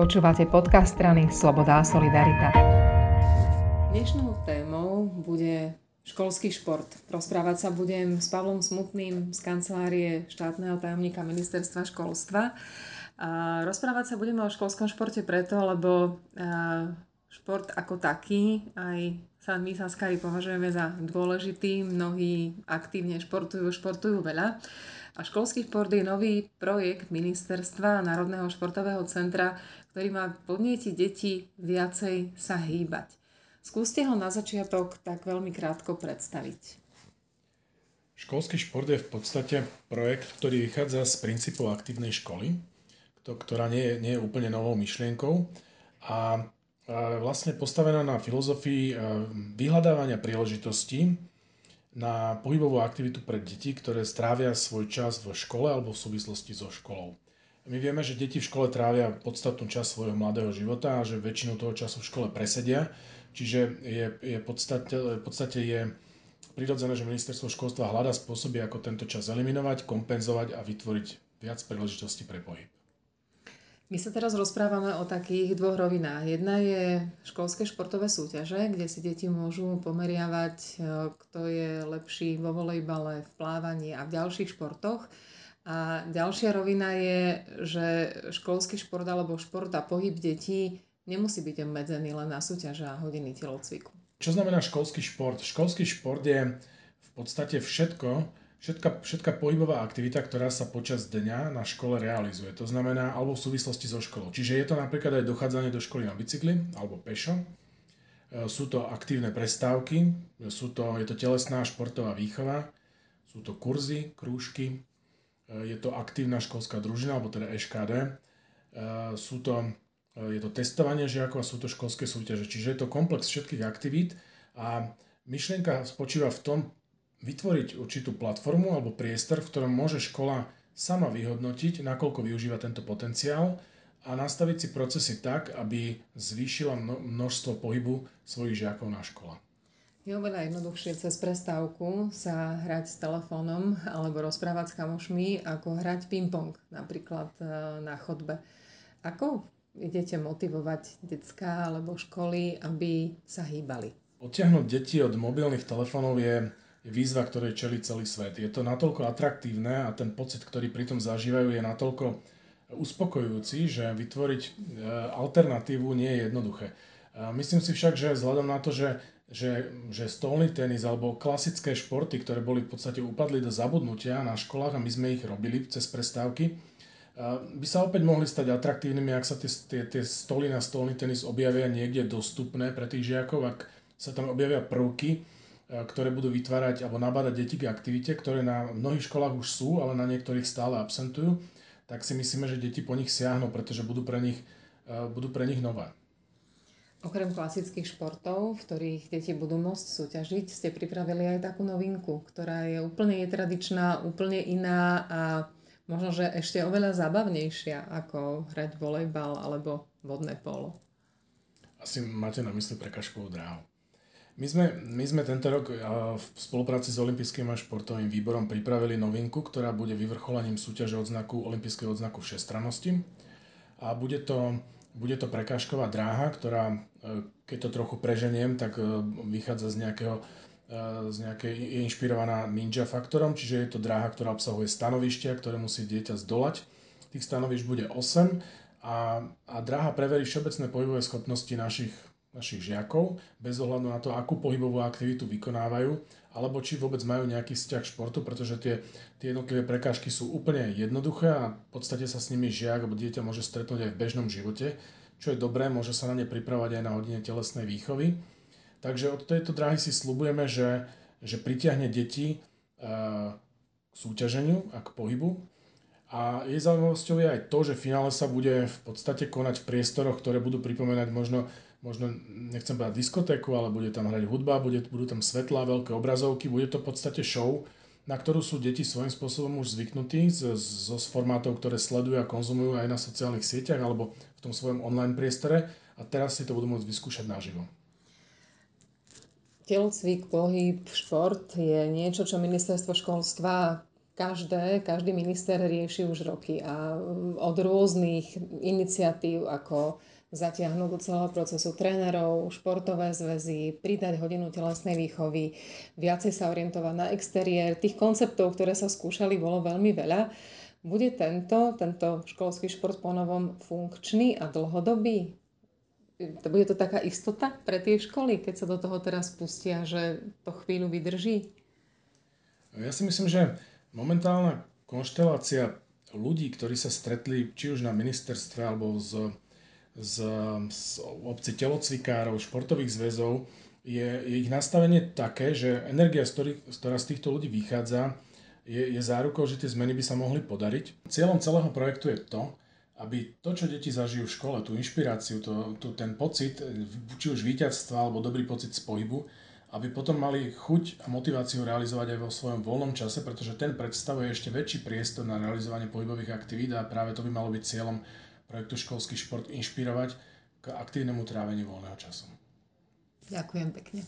Počúvate podcast strany Sloboda a Solidarita. Dnešnou témou bude školský šport. Rozprávať sa budem s Pavlom Smutným z kancelárie štátneho tajomníka ministerstva školstva. Rozprávať sa budeme o školskom športe preto, lebo šport ako taký, aj sa my Saskári považujeme za dôležitý, mnohí aktívne športujú, športujú veľa. A školský šport je nový projekt Ministerstva Národného športového centra, ktorý má podnietiť deti viacej sa hýbať. Skúste ho na začiatok tak veľmi krátko predstaviť. Školský šport je v podstate projekt, ktorý vychádza z princípov aktívnej školy, ktorá nie je, nie je úplne novou myšlienkou a vlastne postavená na filozofii vyhľadávania príležitostí na pohybovú aktivitu pre deti, ktoré strávia svoj čas v škole alebo v súvislosti so školou. My vieme, že deti v škole trávia podstatnú časť svojho mladého života a že väčšinu toho času v škole presedia. Čiže je, je podstate, v podstate je prirodzené, že ministerstvo školstva hľadá spôsoby, ako tento čas eliminovať, kompenzovať a vytvoriť viac príležitostí pre pohyb. My sa teraz rozprávame o takých dvoch rovinách. Jedna je školské športové súťaže, kde si deti môžu pomeriavať, e, kto je lepší vo volejbale, v plávaní a v ďalších športoch. A ďalšia rovina je, že školský šport alebo šport a pohyb detí nemusí byť obmedzený len na súťaže a hodiny telocviku. Čo znamená školský šport? Školský šport je v podstate všetko, všetka, všetka pohybová aktivita, ktorá sa počas dňa na škole realizuje. To znamená, alebo v súvislosti so školou. Čiže je to napríklad aj dochádzanie do školy na bicykli alebo pešo. E, sú to aktívne prestávky, sú to, je to telesná športová výchova, sú to kurzy, krúžky, je to aktívna školská družina, alebo teda EŠKD. E, sú to, e, je to testovanie žiakov a sú to školské súťaže. Čiže je to komplex všetkých aktivít a myšlienka spočíva v tom vytvoriť určitú platformu alebo priestor, v ktorom môže škola sama vyhodnotiť, nakoľko využíva tento potenciál a nastaviť si procesy tak, aby zvýšila množstvo pohybu svojich žiakov na škole. Je oveľa jednoduchšie cez prestávku sa hrať s telefónom alebo rozprávať s kamošmi, ako hrať ping-pong napríklad e, na chodbe. Ako idete motivovať detská alebo školy, aby sa hýbali? Odtiahnuť deti od mobilných telefónov je výzva, ktorej čelí celý svet. Je to natoľko atraktívne a ten pocit, ktorý pri tom zažívajú, je natoľko uspokojujúci, že vytvoriť e, alternatívu nie je jednoduché. Myslím si však, že vzhľadom na to, že že, že stolný tenis alebo klasické športy, ktoré boli v podstate upadli do zabudnutia na školách a my sme ich robili cez prestávky, by sa opäť mohli stať atraktívnymi, ak sa tie, tie, tie stoly na stolný tenis objavia niekde dostupné pre tých žiakov, ak sa tam objavia prvky, ktoré budú vytvárať alebo nabádať deti k aktivite, ktoré na mnohých školách už sú, ale na niektorých stále absentujú, tak si myslíme, že deti po nich siahnu, pretože budú pre nich, budú pre nich nové. Okrem klasických športov, v ktorých deti budú môcť súťažiť, ste pripravili aj takú novinku, ktorá je úplne netradičná, úplne iná a možno, že ešte oveľa zábavnejšia ako hrať volejbal alebo vodné polo. Asi máte na mysli prekažkovú dráhu. My sme, my sme tento rok v spolupráci s Olympijským a športovým výborom pripravili novinku, ktorá bude vyvrcholením súťaže odznaku Olympijského odznaku všestrannosti. A bude to bude to prekážková dráha, ktorá, e, keď to trochu preženiem, tak e, vychádza z nejakého z nejakej, je inšpirovaná ninja faktorom, čiže je to dráha, ktorá obsahuje stanovištia, ktoré musí dieťa zdolať. Tých stanovišť bude 8 a, a dráha preverí všeobecné pohybové schopnosti našich, našich žiakov bez ohľadu na to, akú pohybovú aktivitu vykonávajú alebo či vôbec majú nejaký vzťah športu, pretože tie, tie jednotlivé prekážky sú úplne jednoduché a v podstate sa s nimi žiak alebo dieťa môže stretnúť aj v bežnom živote, čo je dobré, môže sa na ne pripravať aj na hodine telesnej výchovy. Takže od tejto dráhy si slubujeme, že, že pritiahne deti k súťaženiu a k pohybu. A jej zaujímavosťou je aj to, že finále sa bude v podstate konať v priestoroch, ktoré budú pripomínať možno možno nechcem povedať diskotéku, ale bude tam hrať hudba, bude, budú tam svetlá, veľké obrazovky, bude to v podstate show, na ktorú sú deti svojím spôsobom už zvyknutí zo, zo formátov, ktoré sledujú a konzumujú aj na sociálnych sieťach alebo v tom svojom online priestore a teraz si to budú môcť vyskúšať naživo. Telocvik, pohyb, šport je niečo, čo ministerstvo školstva každé, každý minister rieši už roky a od rôznych iniciatív ako zatiahnuť do celého procesu trénerov, športové zväzy, pridať hodinu telesnej výchovy, viacej sa orientovať na exteriér. Tých konceptov, ktoré sa skúšali, bolo veľmi veľa. Bude tento, tento školský šport ponovom funkčný a dlhodobý? Bude to taká istota pre tie školy, keď sa do toho teraz pustia, že to chvíľu vydrží? Ja si myslím, že momentálna konštelácia ľudí, ktorí sa stretli či už na ministerstve alebo z z, z obci telocvikárov, športových zväzov, je, je ich nastavenie také, že energia, z, ktorých, z ktorá z týchto ľudí vychádza, je, je zárukou, že tie zmeny by sa mohli podariť. Cieľom celého projektu je to, aby to, čo deti zažijú v škole, tú inšpiráciu, to, to, ten pocit, či už víťazstva alebo dobrý pocit z pohybu, aby potom mali chuť a motiváciu realizovať aj vo svojom voľnom čase, pretože ten predstavuje ešte väčší priestor na realizovanie pohybových aktivít a práve to by malo byť cieľom projektu Školský šport inšpirovať k aktívnemu tráveniu voľného času. Ďakujem pekne.